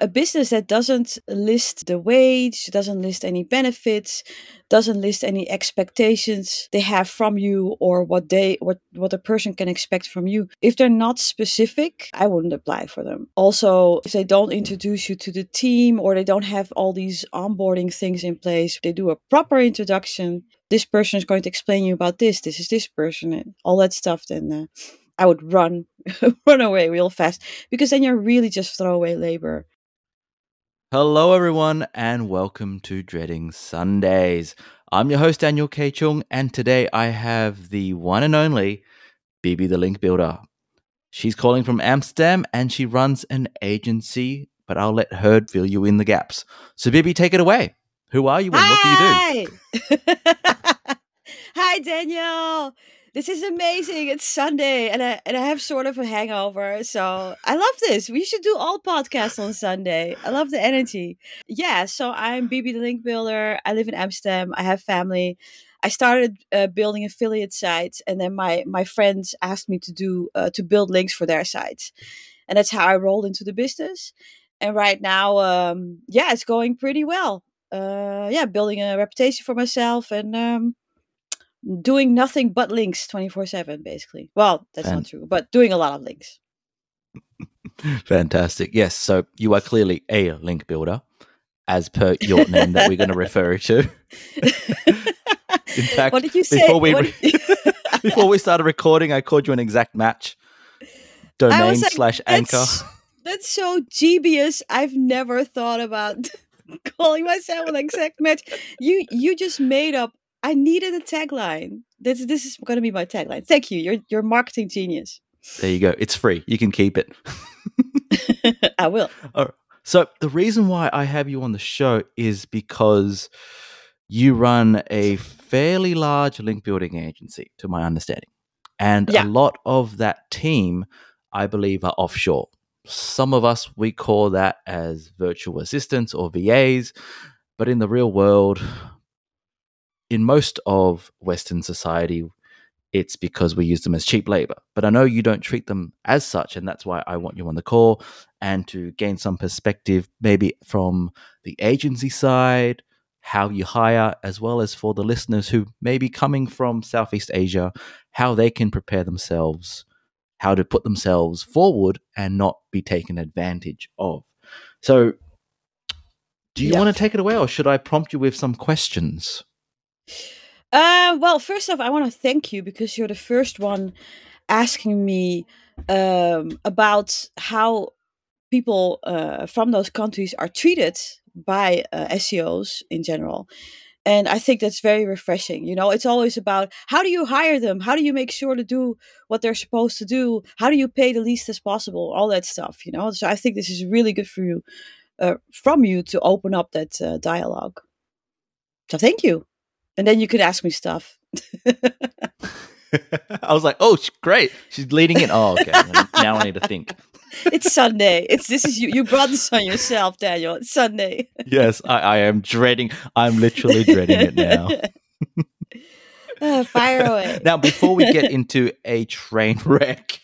A business that doesn't list the wage, doesn't list any benefits, doesn't list any expectations they have from you or what they what what a person can expect from you. If they're not specific, I wouldn't apply for them. Also, if they don't introduce you to the team or they don't have all these onboarding things in place, they do a proper introduction. This person is going to explain you about this. This is this person and all that stuff. Then uh, I would run, run away real fast because then you're really just throwaway labor. Hello, everyone, and welcome to Dreading Sundays. I'm your host, Daniel K. Chung, and today I have the one and only Bibi the Link Builder. She's calling from Amsterdam and she runs an agency, but I'll let her fill you in the gaps. So, Bibi, take it away. Who are you and Hi! what do you do? Hi, Daniel. This is amazing. It's Sunday and I and I have sort of a hangover. So I love this. We should do all podcasts on Sunday. I love the energy. Yeah, so I'm Bibi the Link Builder. I live in Amsterdam. I have family. I started uh, building affiliate sites and then my my friends asked me to do uh, to build links for their sites. And that's how I rolled into the business. And right now um yeah, it's going pretty well. Uh yeah, building a reputation for myself and um doing nothing but links 24 7 basically well that's Fan- not true but doing a lot of links Fantastic. Yes, so you are clearly a link builder, as per your name that we're going to refer to. In fact, what did you say before we re- before we started recording, I called you an exact match. Domain like, slash anchor. that's, that's so dubious i've never thought about calling myself an exact match you you just made up i needed a tagline this, this is going to be my tagline thank you you're you're marketing genius There you go. It's free. You can keep it. i will So the reason why I have you on the show is because you run a fairly large link building agency, to my understanding. And Yeah. a lot of that team, I believe, are offshore. Some of us, we call that as virtual assistants or VAs. But in the real world, in most of Western society, it's because we use them as cheap labor. But I know you don't treat them as such, and that's why I want you on the call and to gain some perspective, maybe from the agency side, how you hire, as well as for the listeners who may be coming from Southeast Asia, how they can prepare themselves, how to put themselves forward and not be taken advantage of. So, do you Yeah. want to take it away, or should I prompt you with some questions? Uh, well, first off, I want to thank you because you're the first one asking me um, about how people uh, from those countries are treated by uh, SEOs in general. And I think that's very refreshing. You know, it's always about how do you hire them? How do you make sure to do what they're supposed to do? How do you pay the least as possible? All that stuff, you know. So I think this is really good for you, uh, from you to open up that uh, dialogue. So thank you and then you could ask me stuff. I was like, "Oh, great! She's leading it." Oh, okay. now I need to think. it's Sunday. It's this is you. You brought this on yourself, Daniel. It's Sunday. Yes, I, I am dreading. I'm literally dreading it now. Uh, fire away. Now, before we get into a train wreck,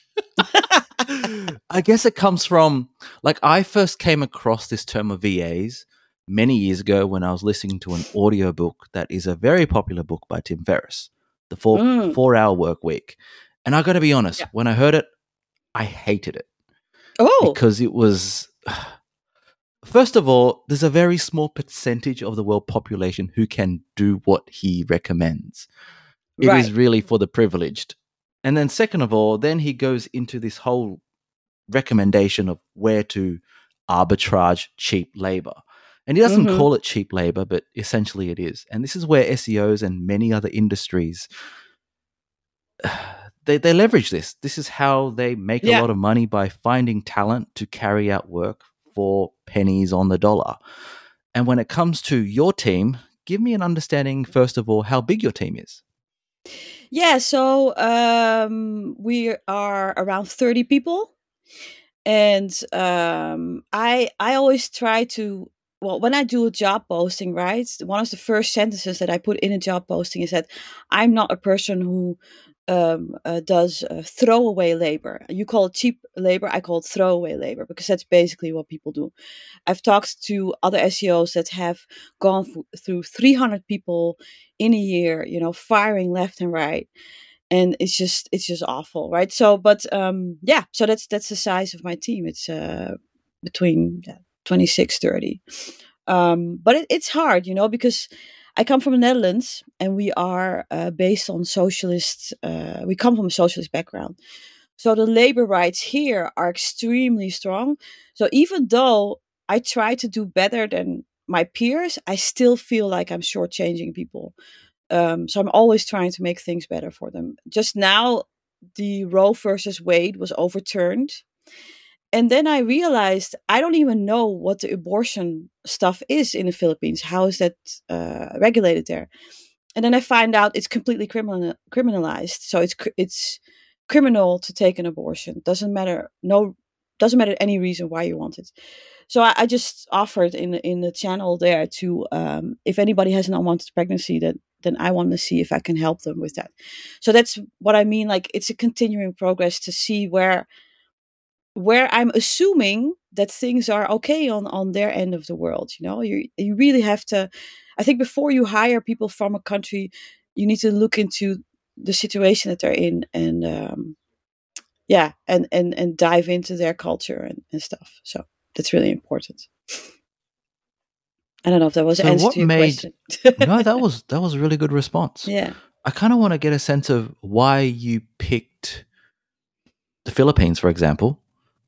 I guess it comes from like I first came across this term of VAs many years ago when I was listening to an audiobook that is a very popular book by Tim Ferriss, The Four Mm. Four Hour Work Week. And I got to be honest, Yeah. when I heard it, I hated it oh, because it was. First of all, there's a very small percentage of the world population who can do what he recommends. It is right. really for the privileged. And then, second of all, then he goes into this whole recommendation of where to arbitrage cheap labor. And he doesn't Mhm. call it cheap labor, but essentially it is. And this is where SEOs and many other industries they, they leverage this. This is how they make Yeah. a lot of money by finding talent to carry out work for pennies on the dollar. And when it comes to your team, give me an understanding, first of all, how big your team is. Yeah, so um, we are around 30 people. And um, I I always try to well, when I do a job posting, right? One of the first sentences that I put in a job posting is that I'm not a person who um, uh, does uh, throwaway labor. You call it cheap labor, I call it throwaway labor because that's basically what people do. I've talked to other SEOs that have gone through 300 people in a year, you know, firing left and right. And it's just it's just awful, right? So, but um, yeah, so that's that's the size of my team. It's uh, between yeah, 26, 30. Um, but it, it's hard, you know, because I come from the Netherlands, and we are uh, based on socialist. Uh, we come from a socialist background, so the labor rights here are extremely strong. So even though I try to do better than my peers, I still feel like I'm shortchanging people. Um, so I'm always trying to make things better for them. Just now, the Roe versus Wade was overturned, and then I realized I don't even know what the abortion stuff is in the Philippines. How is that uh, regulated there? And then I find out it's completely criminal criminalized. So it's it's criminal to take an abortion. Doesn't matter no doesn't matter any reason why you want it. So I, I just offered in in the channel there to um, if anybody has an unwanted pregnancy that then I want to see if I can help them with that. So that's what I mean. Like it's a continuing progress to see where where I'm assuming that things are okay on on their end of the world. You know, you you really have to. I think before you hire people from a country, you need to look into the situation that they're in and um, yeah, and and and dive into their culture and, and stuff. So that's really important. I don't know if that was so answer what to your made, question. no, that was that was a really good response. Yeah. I kind of want to get a sense of why you picked the Philippines, for example,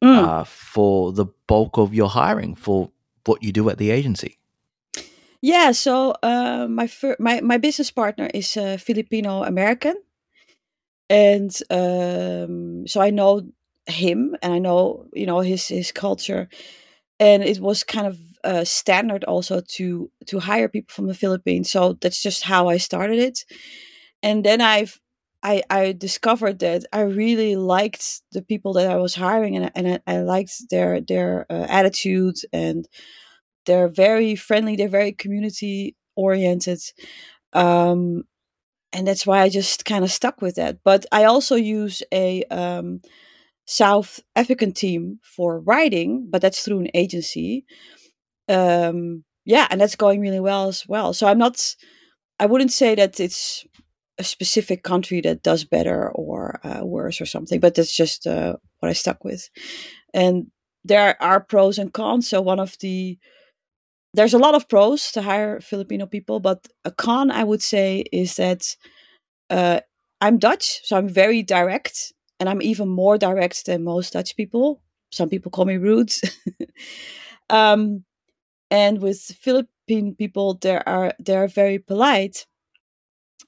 mm. uh, for the bulk of your hiring for what you do at the agency? Yeah, so uh, my fir- my my business partner is uh, Filipino American, and um, so I know him and I know you know his his culture, and it was kind of uh, standard also to to hire people from the Philippines. So that's just how I started it, and then I've I, I discovered that I really liked the people that I was hiring and, and I, I liked their their uh, attitude and they're very friendly they're very community oriented um, and that's why I just kind of stuck with that. But I also use a um, South African team for writing but that's through an agency. Um, yeah and that's going really well as well. So I'm not I wouldn't say that it's a specific country that does better or uh, worse or something, but that's just uh, what I stuck with. And there are pros and cons. So one of the there's a lot of pros to hire Filipino people, but a con I would say is that uh, I'm Dutch, so I'm very direct, and I'm even more direct than most Dutch people. Some people call me rude. um, and with Philippine people, there are they're very polite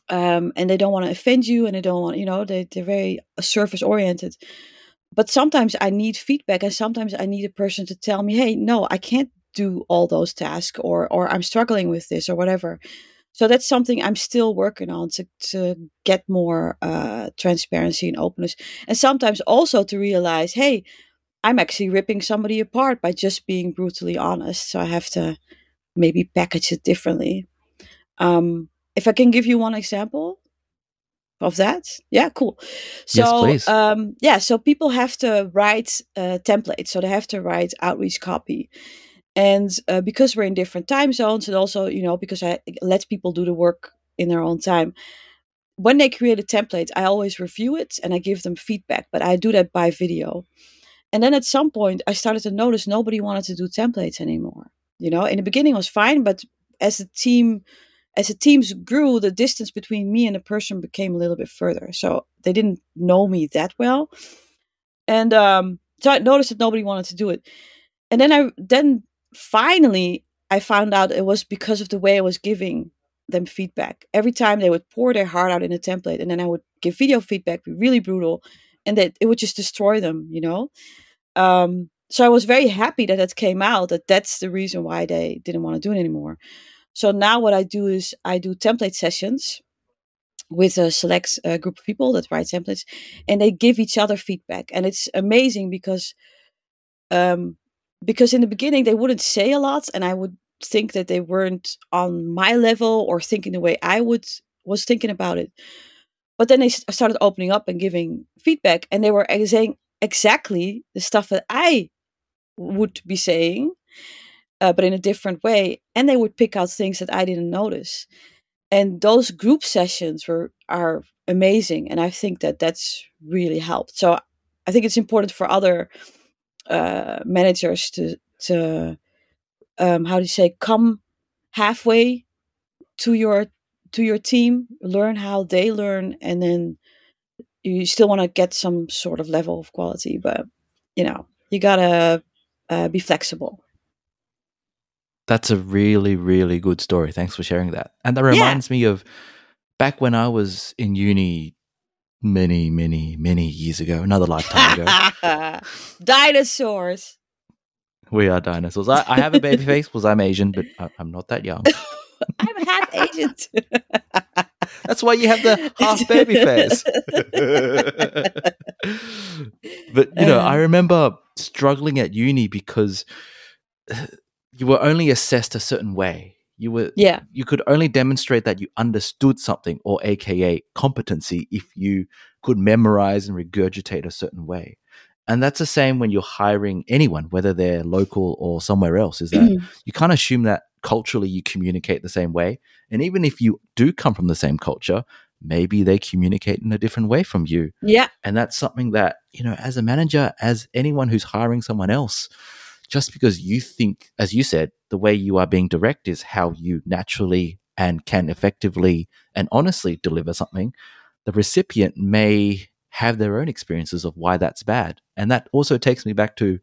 um, and they don't want to offend you and they don't want you know they, they're very service oriented but sometimes i need feedback and sometimes i need a person to tell me hey no i can't do all those tasks or or i'm struggling with this or whatever. So that's something i'm still working on to, to get more uh, transparency and openness. And sometimes also to realize hey i'm actually ripping somebody apart by just being brutally honest so i have to maybe package it differently. Um, if I can give you one example of that, yeah, cool. So, yes, um, yeah, so people have to write uh, templates, so they have to write outreach copy, and uh, because we're in different time zones, and also you know because I let people do the work in their own time. When they create a template, I always review it and I give them feedback, but I do that by video. And then at some point, I started to notice nobody wanted to do templates anymore. You know, in the beginning it was fine, but as the team as the teams grew, the distance between me and the person became a little bit further. So they didn't know me that well, and um, so I noticed that nobody wanted to do it. And then I then finally I found out it was because of the way I was giving them feedback. Every time they would pour their heart out in a template, and then I would give video feedback, be really brutal, and that it would just destroy them, you know. Um, so I was very happy that that came out. That that's the reason why they didn't want to do it anymore. So now what I do is I do template sessions with a select uh, group of people that write templates, and they give each other feedback, and it's amazing because, um, because in the beginning they wouldn't say a lot, and I would think that they weren't on my level or thinking the way I would was thinking about it. but then they started opening up and giving feedback, and they were saying exactly the stuff that I would be saying, uh, but in a different way, and they would pick out things that I didn't notice. And those group sessions were are amazing, and I think that that's really helped. So I think it's important for other uh, managers to to um, how do you say come halfway to your to your team, learn how they learn, and then you still want to get some sort of level of quality, but you know you gotta uh, be flexible. That's a really, really good story. Thanks for sharing that. And that Yeah. reminds me of back when I was in uni many, many, many years ago, another lifetime ago. Dinosaurs. we are dinosaurs. I, I have a baby face because I'm Asian, but I, I'm not that young. I'm half Asian. That's why you have the half baby face. but you know, I remember struggling at uni because you were only assessed a certain way. You were yeah. you could only demonstrate that you understood something or aka competency if you could memorize and regurgitate a certain way. And that's the same when you're hiring anyone, whether they're local or somewhere else, is that mm-hmm. you can't assume that culturally you communicate the same way. And even if you do come from the same culture, maybe they communicate in a different way from you. yeah. And that's something that, you know, as a manager, as anyone who's hiring someone else, just because you think, as you said, the way you are being direct is how you naturally and can effectively and honestly deliver something, the recipient may have their own experiences of why that's bad. And that also takes me back to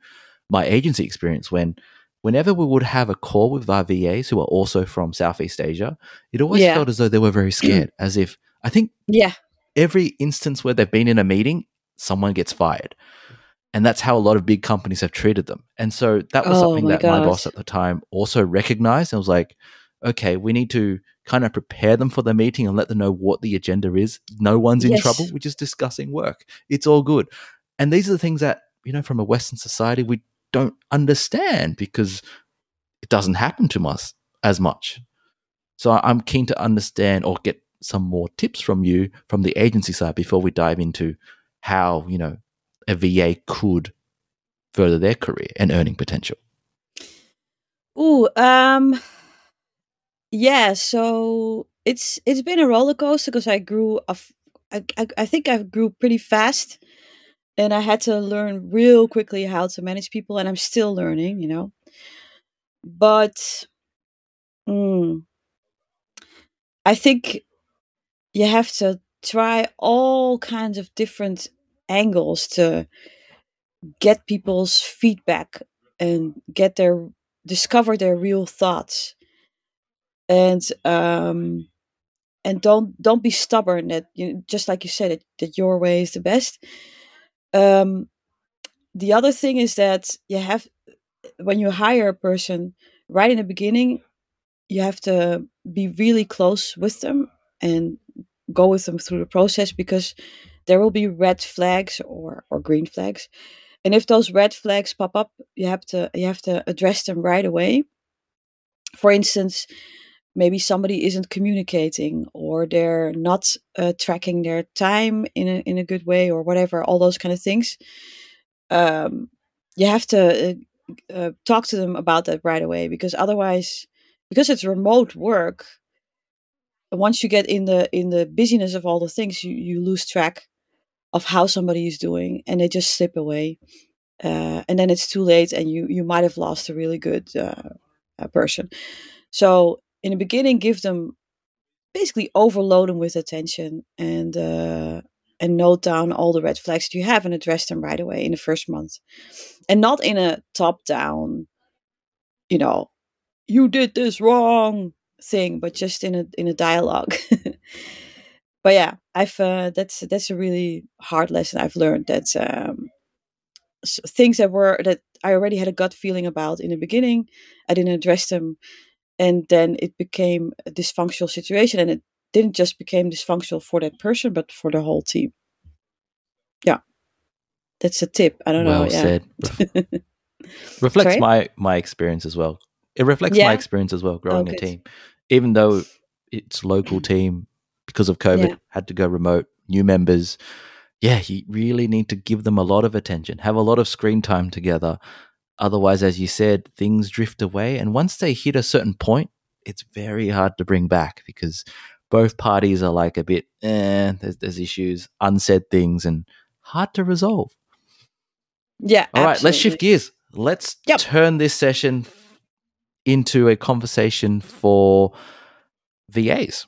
my agency experience when whenever we would have a call with our VAs who are also from Southeast Asia, it always Yeah. felt as though they were very scared, as if I think Yeah. every instance where they've been in a meeting, someone gets fired. And that's how a lot of big companies have treated them. And so that was Oh something my that my boss at the time also recognized and was like, okay, we need to kind of prepare them for the meeting and let them know what the agenda is. No one's in Yes. trouble. We're just discussing work. It's all good. And these are the things that, you know, from a Western society, we don't understand because it doesn't happen to us as much. So I'm keen to understand or get some more tips from you from the agency side before we dive into how, you know, a VA could further their career and earning potential. Ooh, um, yeah. So it's it's been a roller coaster because I grew up. I, I I think I grew pretty fast, and I had to learn real quickly how to manage people, and I'm still learning. You know, but mm, I think you have to try all kinds of different angles to get people's feedback and get their discover their real thoughts. And um and don't don't be stubborn that you just like you said it, that your way is the best. Um the other thing is that you have when you hire a person right in the beginning you have to be really close with them and go with them through the process because there will be red flags or or green flags. And if those red flags pop up you have to you have to address them right away. For instance maybe somebody isn't communicating or they're not uh, tracking their time in a, in a good way or whatever all those kind of things um, you have to uh, uh, talk to them about that right away because otherwise because it's remote work once you get in the in the busyness of all the things you, you lose track of how somebody is doing and they just slip away uh, and then it's too late and you you might have lost a really good uh, uh, person. So in the beginning give them basically overload them with attention and uh, and note down all the red flags that you have and address them right away in the first month. And not in a top down you know you did this wrong thing but just in a in a dialogue. But yeah i've uh, that's that's a really hard lesson i've learned that um things that were that i already had a gut feeling about in the beginning i didn't address them and then it became a dysfunctional situation and it didn't just become dysfunctional for that person but for the whole team yeah that's a tip i don't well know yeah said. Ref- reflects Sorry? my my experience as well. It reflects Yeah? my experience as well growing Oh, a team. Even though it's local team because of COVID Yeah. had to go remote new members, yeah, you really need to give them a lot of attention, have a lot of screen time together. Otherwise, as you said, things drift away. And once they hit a certain point, it's very hard to bring back because both parties are like a bit, eh, there's, there's issues, unsaid things, and hard to resolve. Yeah. All right, let's shift gears. Let's Yep. turn this session into a conversation for VAs.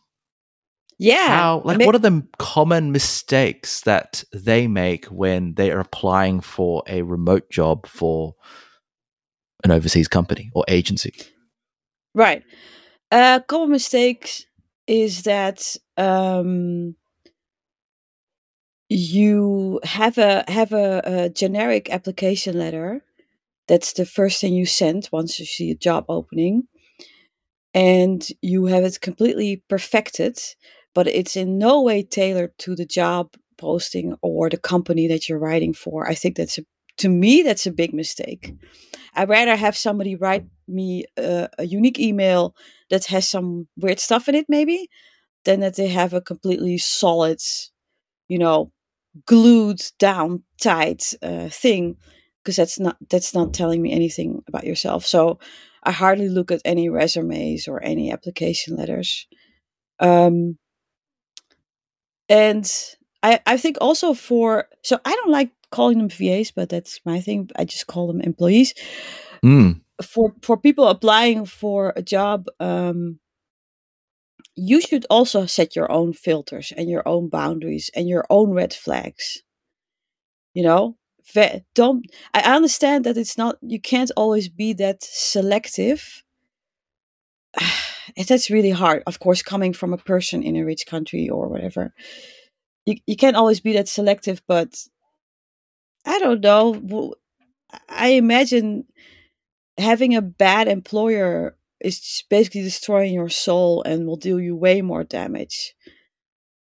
Yeah. How, like, what are the common mistakes that they make when they are applying for a remote job for an overseas company or agency? Right. Uh, common mistakes is that um, you have a have a, a generic application letter. That's the first thing you send once you see a job opening, and you have it completely perfected, but it's in no way tailored to the job posting or the company that you're writing for. I think that's a, to me that's a big mistake. I'd rather have somebody write me a, a unique email that has some weird stuff in it, maybe, than that they have a completely solid, you know, glued down tight uh, thing, because that's not that's not telling me anything about yourself. So I hardly look at any resumes or any application letters. Um, and I I think also for so I don't like calling them VAs, but that's my thing. I just call them employees. Mm, for for people applying for a job um you should also set your own filters and your own boundaries and your own red flags. You know don't i understand that it's not you can't always be that selective that's really hard of course coming from a person in a rich country or whatever you, you can't always be that selective but i don't know I imagine having a bad employer is basically destroying your soul and will do you way more damage.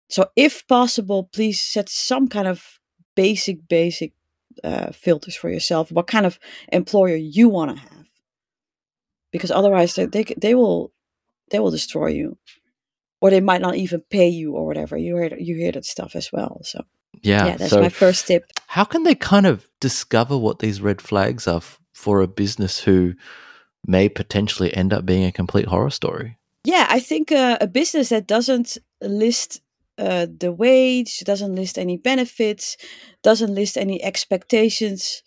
So, if possible, please set some kind of basic, basic uh, filters for yourself. What kind of employer you want to have, because otherwise they, they they will they will destroy you, or they might not even pay you or whatever. You hear you hear that stuff as well. So yeah. yeah, that's so my first tip. how can they kind of discover what these red flags are f- for a business who may potentially end up being a complete horror story? Yeah, I think uh, a business that doesn't list uh, the wage, doesn't list any benefits, doesn't list any expectations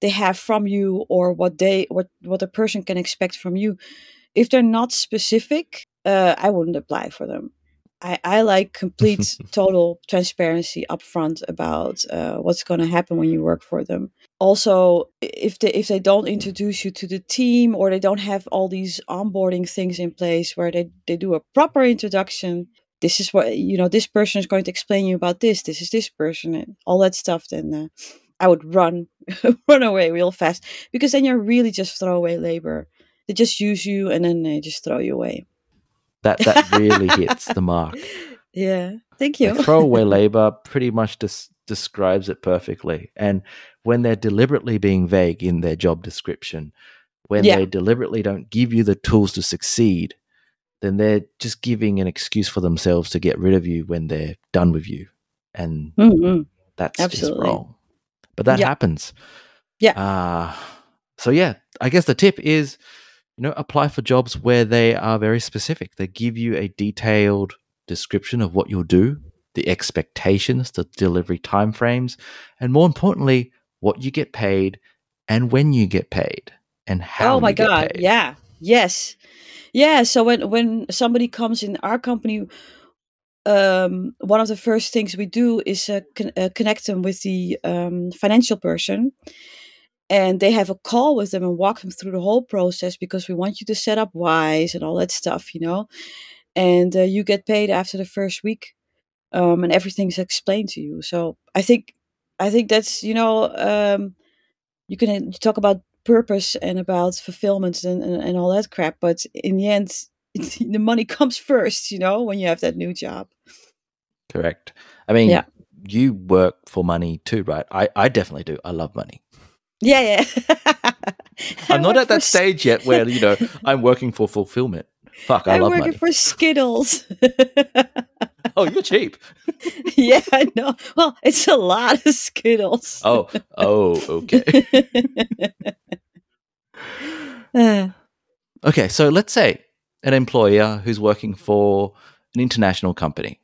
they have from you or what they what what a person can expect from you. If they're not specific, uh, I wouldn't apply for them. I, I like complete total transparency upfront about uh, what's going to happen when you work for them. Also if they if they don't introduce you to the team or they don't have all these onboarding things in place where they, they do a proper introduction this is what you know this person is going to explain you about this this is this person and all that stuff then uh, i would run run away real fast. Because then you're really just throwaway labor they just use you and then they just throw you away That that really hits the mark. yeah thank Like, you throwaway labor pretty much des- describes it perfectly. And when they're deliberately being vague in their job description, when Yeah. they deliberately don't give you the tools to succeed, then they're just giving an excuse for themselves to get rid of you when they're done with you. And Mhm. that's Absolutely. just wrong. But that Yeah. happens. Yeah. Uh, so yeah, I guess the tip is, you know, apply for jobs where they are very specific. They give you a detailed description of what you'll do, the expectations, the delivery timeframes, and more importantly, what you get paid and when you get paid and how oh my god yeah yes. Yeah so when when somebody comes in our company um one of the first things we do is uh, con- uh, connect them with the um, financial person and they have a call with them and walk them through the whole process because we want you to set up wise and all that stuff you know and uh, you get paid after the first week um, and everything's explained to you so i think i think that's you know um, you can talk about purpose and about fulfillment and, and, and all that crap but in the end the money comes first you know when you have that new job Correct. I mean, Yeah. you work for money too, right? I, I definitely do. I love money. Yeah yeah I'm not at that stage yet where, you know, I'm working for fulfillment. Fuck, I I'm love working money. for Skittles. oh, you're cheap. yeah, I know. Well, it's a lot of Skittles. Oh, oh, okay. Uh, Okay, so let's say an employer who's working for an international company.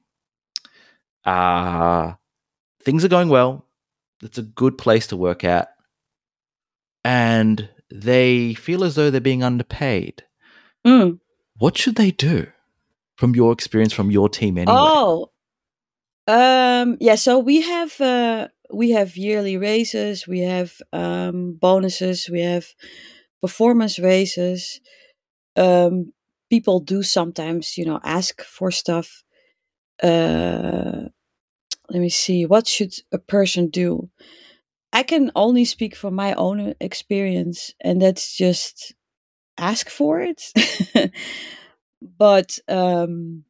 Uh, things are going well. It's a good place to work at. And they feel as though they're being underpaid. mm. What should they do from your experience, from your team anyway? Oh, um, yeah. So we have uh, we have yearly raises, we have um, bonuses, we have performance raises. Um, people do sometimes, you know, ask for stuff. Uh, let me see. What should a person do? I can only speak from my own experience, and that's just ask for it. but um,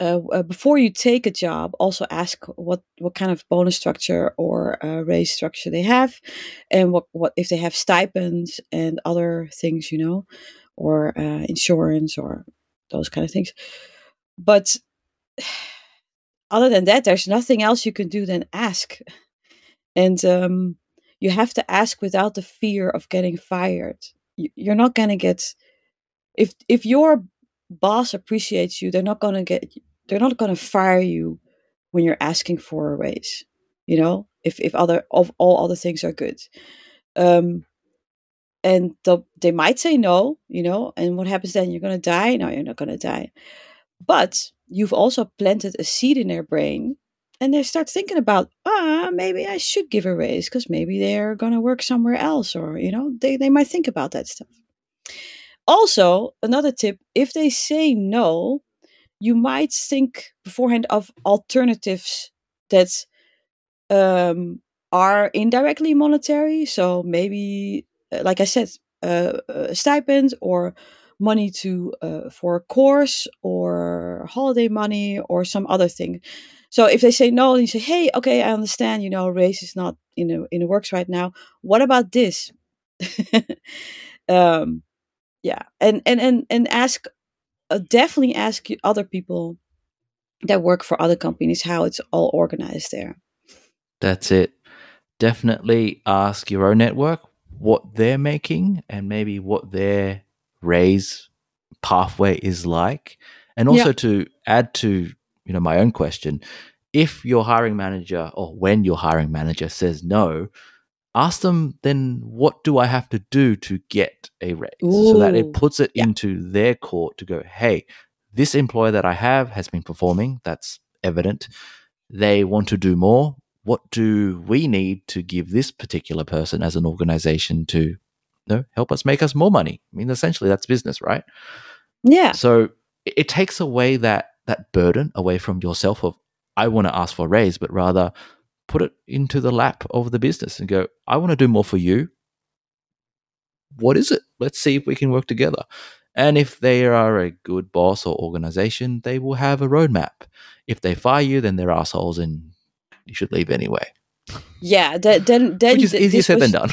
uh, uh, before you take a job, also ask what what kind of bonus structure or uh, raise structure they have, and what what if they have stipends and other things, you know, or uh, insurance or those kind of things. But other than that, there's nothing else you can do than ask, and um, you have to ask without the fear of getting fired. You- You're not gonna get if if your boss appreciates you, they're not gonna get they're not gonna fire you when you're asking for a raise. You know, if if other of all other things are good, um, and the, they might say no. You know, and what happens then? You're gonna die. No, you're not gonna die. But you've also planted a seed in their brain, and they start thinking about ah maybe I should give a raise because maybe they're gonna work somewhere else, or you know they they might think about that stuff. Also, another tip if they say no, you might think beforehand of alternatives that um, are indirectly monetary. So maybe, uh, like I said, uh, a stipend or money to uh, for a course or holiday money or some other thing. So if they say no, and you say, "Hey, okay, I understand. You know, race is not in the in the works right now. What about this?" um, yeah and and and and ask uh, definitely ask other people that work for other companies how it's all organized there That's it. Definitely ask your own network what they're making and maybe what their raise pathway is like. And also to add to, you know, my own question, if your hiring manager or when your hiring manager says no, ask them then what do I have to do to get a raise? so that it puts it yeah. into their court to go, hey, this employer that I have has been performing. That's evident. They want to do more. What do we need to give this particular person as an organization to you know, help us make us more money? I mean, essentially, that's business, right? yeah So it takes away that that burden away from yourself of I want to ask for a raise, but rather put it into the lap of the business and go, I want to do more for you. What is it? Let's see if we can work together. And if they are a good boss or organization, they will have a roadmap. If they fire you, then they're assholes and you should leave anyway. yeah that, then then Which is easier said than done.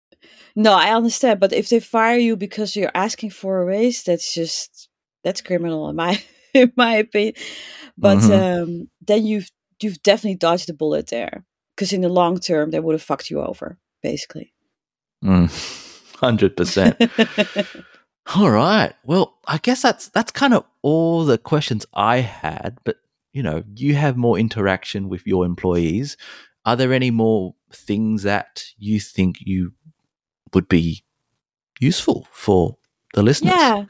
no i understand but if they fire you because you're asking for a raise that's just that's criminal in my in my opinion but Mhm. um then you've you've definitely dodged the bullet there because in the long term they would have fucked you over basically Mm, 100%. All right. Well, I guess that's that's kind of all the questions I had, but you know, you have more interaction with your employees. Are there any more things that you think you would be useful for the listeners? Yeah.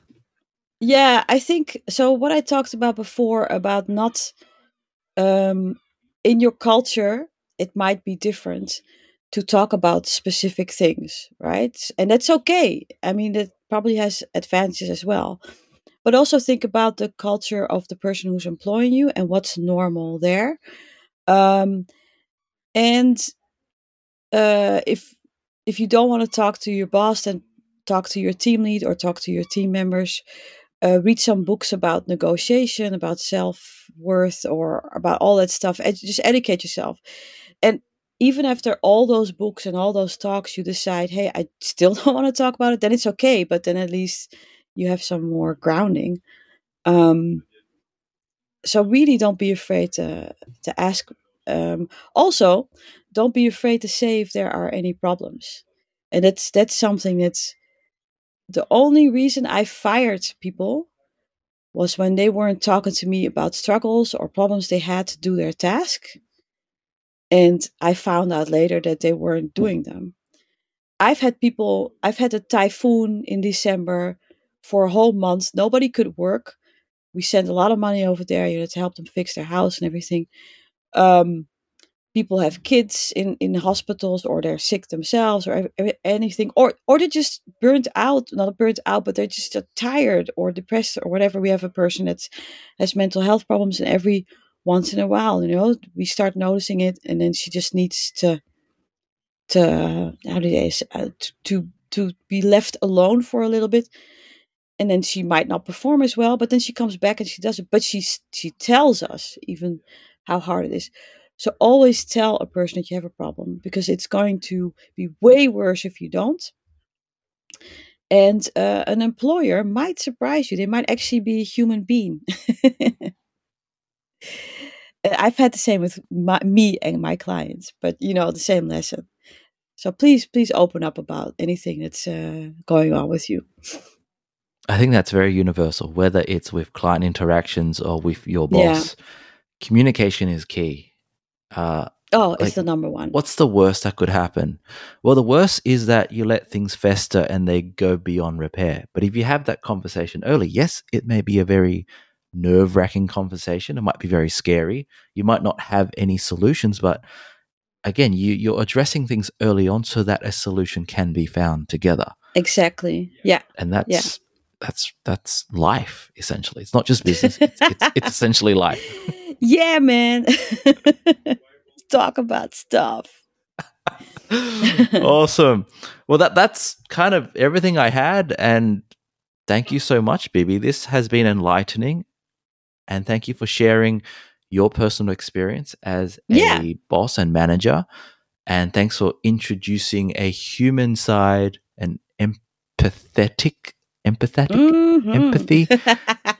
Yeah, I think so what I talked about before about not um in your culture it might be different to talk about specific things, right? And that's okay. I mean that probably has advantages as well. But also think about the culture of the person who's employing you and what's normal there. Um and uh if if you don't want to talk to your boss then talk to your team lead or talk to your team members uh, read some books about negotiation, about self worth, or about all that stuff. And just educate yourself. And even after all those books and all those talks, you decide, hey, I still don't want to talk about it, then it's okay. But then at least you have some more grounding. Um, so really don't be afraid to to ask. Um, also, don't be afraid to say if there are any problems, and that's that's something that's the only reason I fired people was when they weren't talking to me about struggles or problems they had to do their task. And I found out later that they weren't doing them. I've had people, I've had a typhoon in December for a whole month. Nobody could work. We sent a lot of money over there, you know, to help them fix their house and everything. Um, people have kids in in hospitals or they're sick themselves or anything or or they're just burnt out not burnt out but they're just uh, tired or depressed or whatever. We have a person that's has mental health problems and every once in a while you know we start noticing it and then she just needs to to uh, how do they say, uh, to to be left alone for a little bit. And then she might not perform as well but then she comes back and she does it but she she tells us even how hard it is so always tell a person that you have a problem because it's going to be way worse if you don't. And uh, an employer might surprise you. They might actually be a human being. I've had the same with my, me and my clients, but you know, the same lesson. So please, please open up about anything that's uh, going on with you. I think that's very universal, whether it's with client interactions or with your boss. Yeah. Communication is key. Uh, oh, it's the number one. What's the worst that could happen? Well, the worst is that you let things fester and they go beyond repair. But if you have that conversation early, yes, it may be a very nerve wracking conversation. It might be very scary. You might not have any solutions, but again, you, you're addressing things early on so that a solution can be found together. Exactly. Yeah. And that's yeah. that's that's life essentially. It's not just business. it's, it's, it's essentially life. yeah, man. Talk about stuff. awesome. Well, that that's kind of everything I had, and thank you so much, Bibi. This has been enlightening, and thank you for sharing your personal experience as yeah. a boss and manager. And thanks for introducing a human side and empathetic, empathetic, mm-hmm. empathy.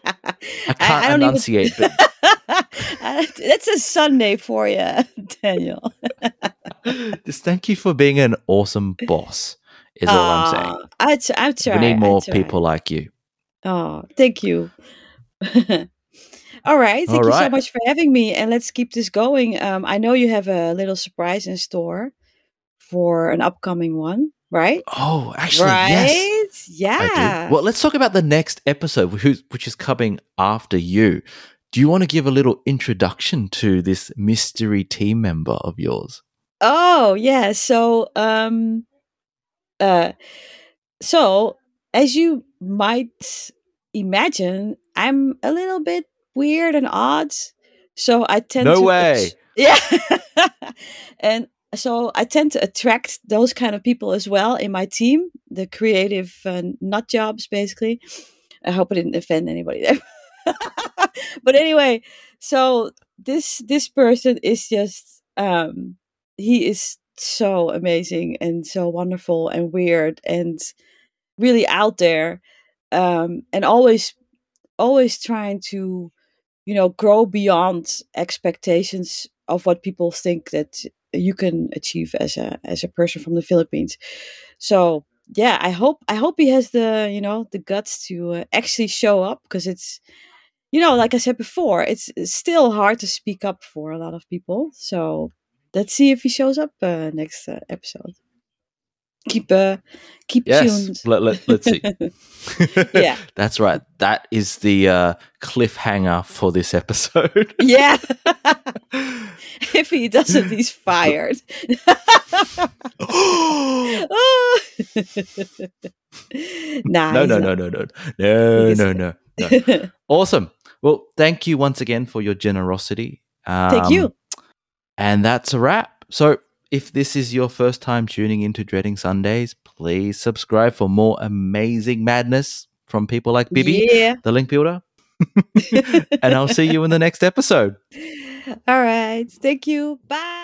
I can't I, I enunciate, even... but That's a Sunday for you, Daniel. Just thank you for being an awesome boss. Is all I'm saying. I, t- I try. We need more people like you. Oh, thank you. all right. Thank all you so much for having me. And let's keep this going. Um, I know you have a little surprise in store for an upcoming one, right? Oh, actually, right? yes. Yeah. Well, let's talk about the next episode, which is coming after you. Do you want to give a little introduction to this mystery team member of yours? Oh, yeah. So, um, uh, so as you might imagine, I'm a little bit weird and odd. So I tend no to. No way. Yeah. and so I tend to attract those kind of people as well in my team, the creative uh, nut jobs, basically. I hope I didn't offend anybody there. but anyway, so this this person is just um he is so amazing and so wonderful and weird and really out there um and always always trying to you know grow beyond expectations of what people think that you can achieve as a as a person from the Philippines so yeah i hope i hope he has the you know the guts to uh, actually show up because it's you know, like I said before, it's, still hard to speak up for a lot of people. So let's see if he shows up uh, next uh, episode. Keep uh, keep yes. tuned. Let, let, let's see. yeah, that's right. That is the uh, cliffhanger for this episode. yeah. if he doesn't, he's fired. oh. nah, no, no, no, no, no, no, no, no, no. Awesome. Well, thank you once again for your generosity. Um, thank you. And that's a wrap. So, if this is your first time tuning into Dreading Sundays, please subscribe for more amazing madness from people like Bibi, yeah. the link builder. and I'll see you in the next episode. All right. Thank you. Bye.